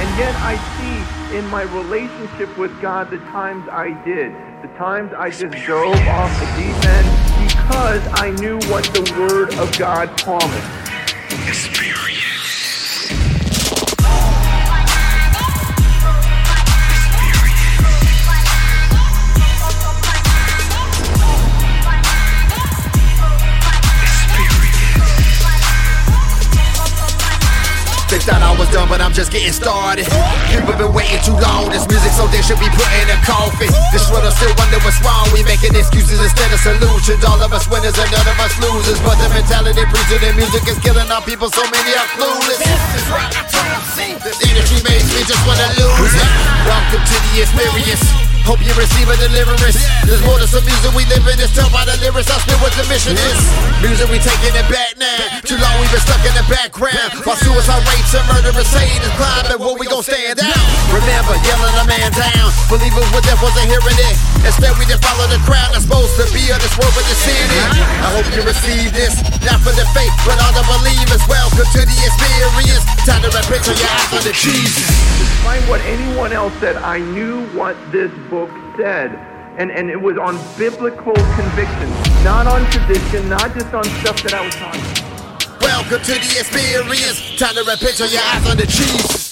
And yet I see in my relationship with God the times I did, the times I just dove off the deep end because I knew what the Word of God promised. They thought I was done, but I'm just getting started. People been waiting too long. This music, so they should be put in a coffin. This world still wonder what's wrong. We making excuses instead of solutions. All of us winners and none of us losers. But the mentality preaching the music is killing our people. So many are clueless. This is what I'm trying to see. This industry makes me just wanna lose it. Welcome to the experience. Hope you receive a deliverance. There's more to some music we live in. It's tough by the lyrics. I spit what the mission is. Music we taking it back now. Too long we've been stuck in the background. While suicide rates and murderous Satan climbing, where we gon' stand out? Remember, yelling a man down. Believers with death wasn't hearing it. Instead, we didn't follow the crowd. That's supposed to be of this world, but it's in it. I hope you receive this. Not for the faith, but all the believers. Welcome to the experience. Time to repent on your eyes on the Jesus. Despite what anyone else said, I knew what this book said. And, and it was on biblical conviction, not on tradition, not just on stuff that I was talking Welcome to the experience. Time to on your eyes on the Jesus.